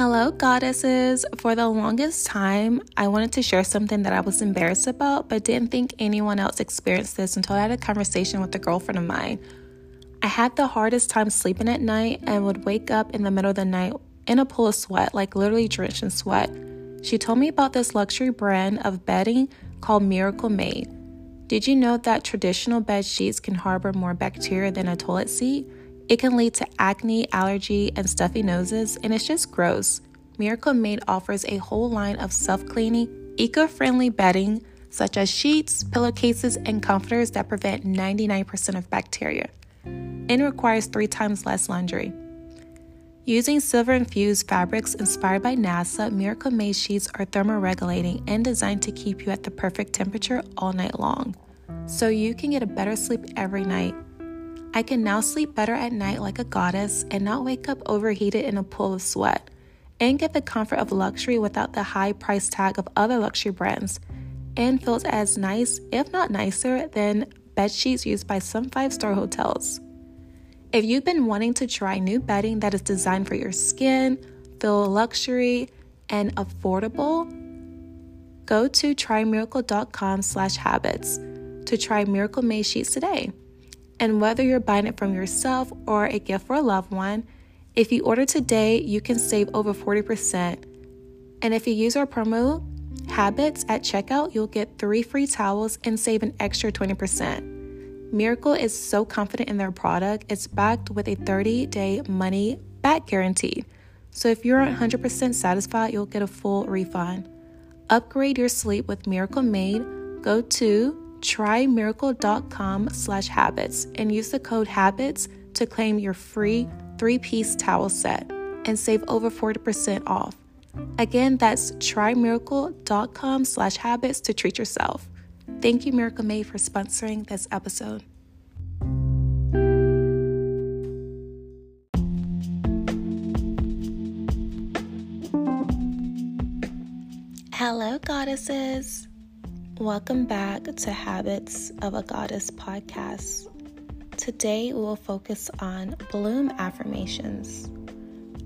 Hello, goddesses. For the longest time, I wanted to share something that I was embarrassed about, but didn't think anyone else experienced this until I had a conversation with a girlfriend of mine. I had the hardest time sleeping at night and would wake up in the middle of the night in a pool of sweat, like literally drenched in sweat. She told me about this luxury brand of bedding called Miracle Made. Did you know that traditional bed sheets can harbor more bacteria than a toilet seat? It can lead to acne, allergy, and stuffy noses, and it's just gross. Miracle Made offers a whole line of self cleaning, eco friendly bedding, such as sheets, pillowcases, and comforters that prevent 99% of bacteria and requires three times less laundry. Using silver infused fabrics inspired by NASA, Miracle Made sheets are thermoregulating and designed to keep you at the perfect temperature all night long, so you can get a better sleep every night. I can now sleep better at night like a goddess and not wake up overheated in a pool of sweat, and get the comfort of luxury without the high price tag of other luxury brands, and feels as nice, if not nicer, than bed sheets used by some five star hotels. If you've been wanting to try new bedding that is designed for your skin, feel luxury, and affordable, go to trymiracle.com slash habits to try Miracle Made sheets today. And whether you're buying it from yourself or a gift for a loved one, if you order today, you can save over 40%. And if you use our promo habits at checkout, you'll get three free towels and save an extra 20%. Miracle is so confident in their product, it's backed with a 30 day money back guarantee. So if you're 100% satisfied, you'll get a full refund. Upgrade your sleep with Miracle Made. Go to trymiracle.com slash habits and use the code habits to claim your free three-piece towel set and save over 40% off. Again, that's trymiracle.com slash habits to treat yourself. Thank you, Miracle Made, for sponsoring this episode. Hello, goddesses. Welcome back to Habits of a Goddess podcast. Today we will focus on bloom affirmations.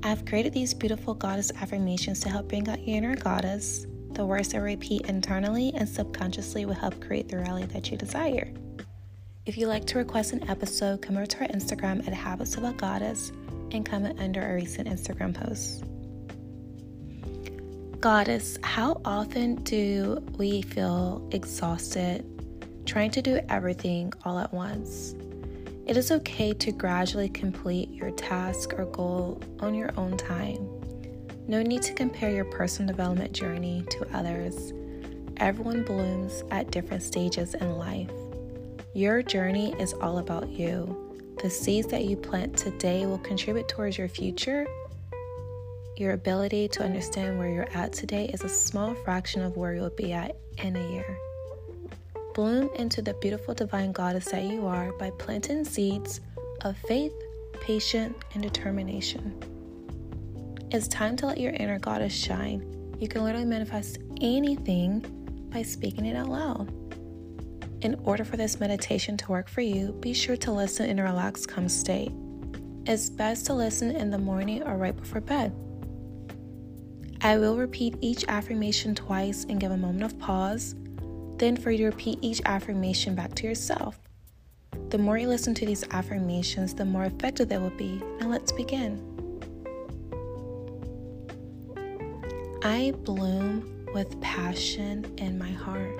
I've created these beautiful goddess affirmations to help bring out your inner goddess. The words I repeat internally and subconsciously will help create the reality that you desire. If you'd like to request an episode, come over to our Instagram at Habits of a Goddess and comment under a recent Instagram post. Goddess, how often do we feel exhausted trying to do everything all at once? It is okay to gradually complete your task or goal on your own time. No need to compare your personal development journey to others. Everyone blooms at different stages in life. Your journey is all about you. The seeds that you plant today will contribute towards your future your ability to understand where you're at today is a small fraction of where you'll be at in a year. Bloom into the beautiful divine goddess that you are by planting seeds of faith, patience, and determination. It's time to let your inner goddess shine. You can literally manifest anything by speaking it out loud. In order for this meditation to work for you, be sure to listen in a relaxed, calm state. It's best to listen in the morning or right before bed. I will repeat each affirmation twice and give a moment of pause, then for you to repeat each affirmation back to yourself. The more you listen to these affirmations, the more effective they will be. Now let's begin. I bloom with passion in my heart.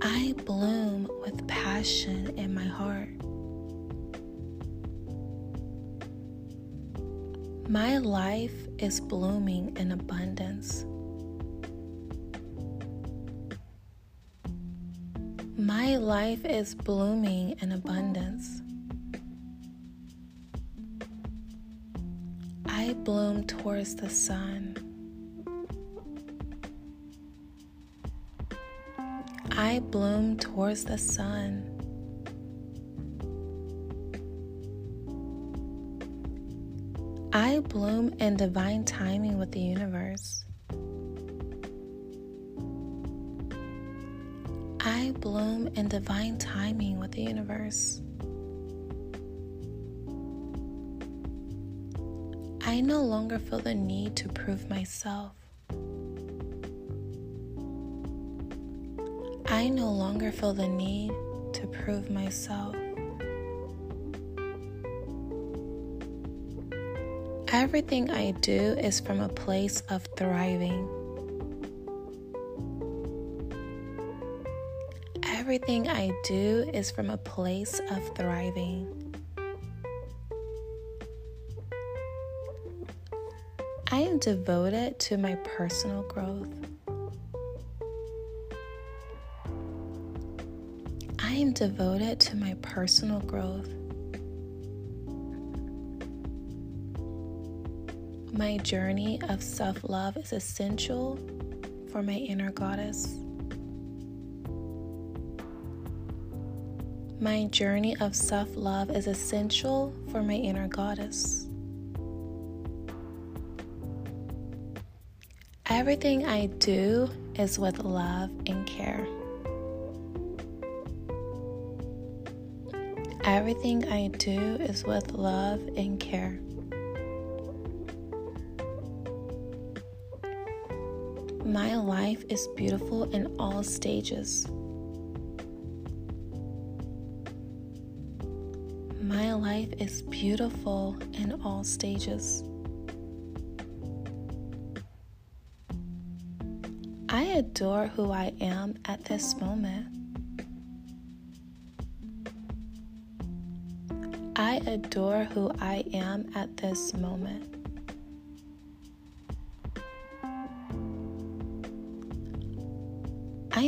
I bloom with passion in my heart. My life is blooming in abundance. My life is blooming in abundance. I bloom towards the sun. I bloom towards the sun. I bloom in divine timing with the universe. I bloom in divine timing with the universe. I no longer feel the need to prove myself. I no longer feel the need to prove myself. Everything I do is from a place of thriving. Everything I do is from a place of thriving. I am devoted to my personal growth. I am devoted to my personal growth. My journey of self love is essential for my inner goddess. My journey of self love is essential for my inner goddess. Everything I do is with love and care. Everything I do is with love and care. My life is beautiful in all stages. My life is beautiful in all stages. I adore who I am at this moment. I adore who I am at this moment.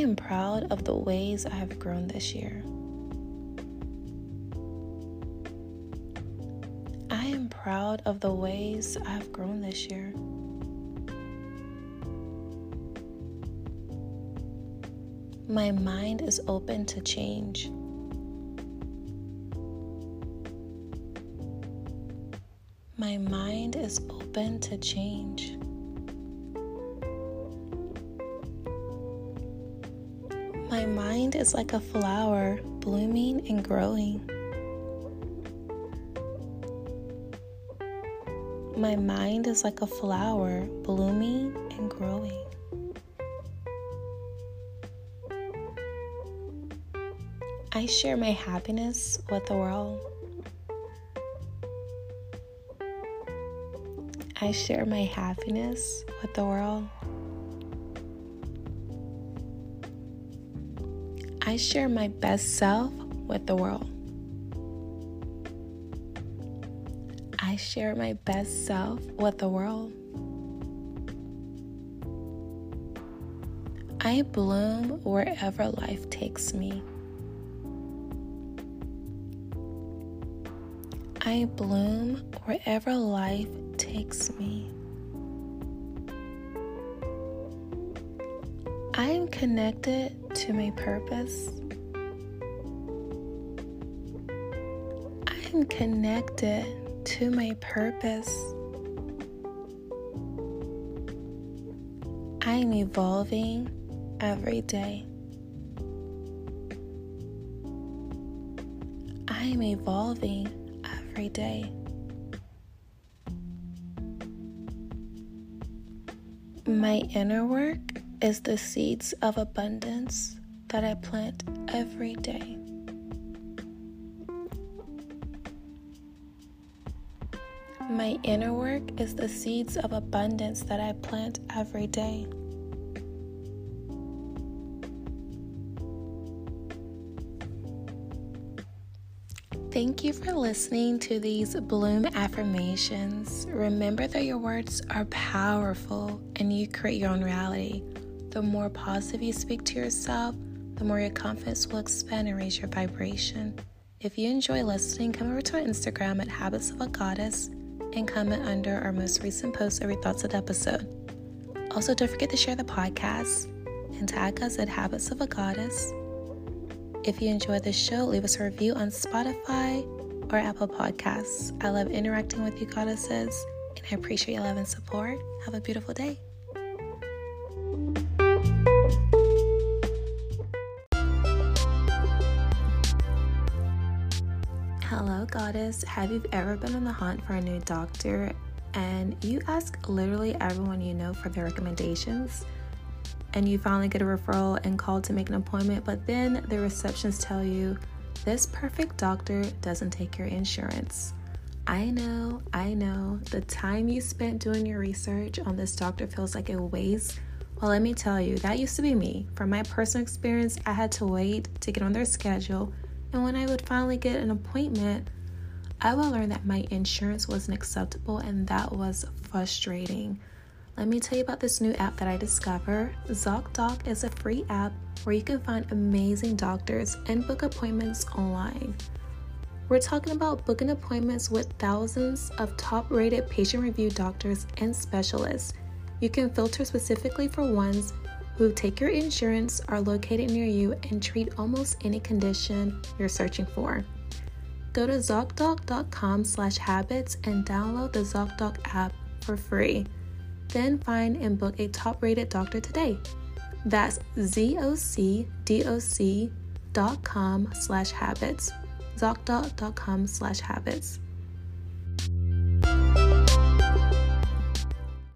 Am proud of the ways I have grown this year. I am proud of the ways I have grown this year. My mind is open to change. My mind is open to change. Mind is like a flower blooming and growing. My mind is like a flower blooming and growing. I share my happiness with the world. I share my happiness with the world. I share my best self with the world. I share my best self with the world. I bloom wherever life takes me. I bloom wherever life takes me. I am connected to my purpose. I am connected to my purpose. I am evolving every day. I am evolving every day. My inner work is the seeds of abundance that I plant every day. My inner work is the seeds of abundance that I plant every day. Thank you for listening to these Bloom affirmations. Remember that your words are powerful and you create your own reality. The more positive you speak to yourself, the more your confidence will expand and raise your vibration. If you enjoy listening, come over to our Instagram at Habits of a Goddess and comment under our most recent post of your thoughts of the episode. Also, don't forget to share the podcast and tag us at Habits of a Goddess if you enjoy this show, leave us a review on Spotify or Apple Podcasts. I love interacting with you, goddesses, and I appreciate your love and support. Have a beautiful day. Hello, goddess. Have you ever been on the hunt for a new doctor and you ask literally everyone you know for their recommendations and you finally get a referral and call to make an appointment, but then the receptions tell you this perfect doctor doesn't take your insurance. I know, I know, the time you spent doing your research on this doctor feels like a waste. Well, let me tell you, that used to be me. From my personal experience, I had to wait to get on their schedule, and when I would finally get an appointment, I would learn that my insurance wasn't acceptable, and that was frustrating. Let me tell you about this new app that I discovered. ZocDoc is a free app where you can find amazing doctors and book appointments online. We're talking about booking appointments with thousands of top rated patient review doctors and specialists. You can filter specifically for ones who take your insurance, are located near you, and treat almost any condition you're searching for. Go to ZocDoc.com slash habits and download the ZocDoc app for free. Then find and book a top rated doctor today. That's zocdoc.com slash habits zocdoc.com slash habits.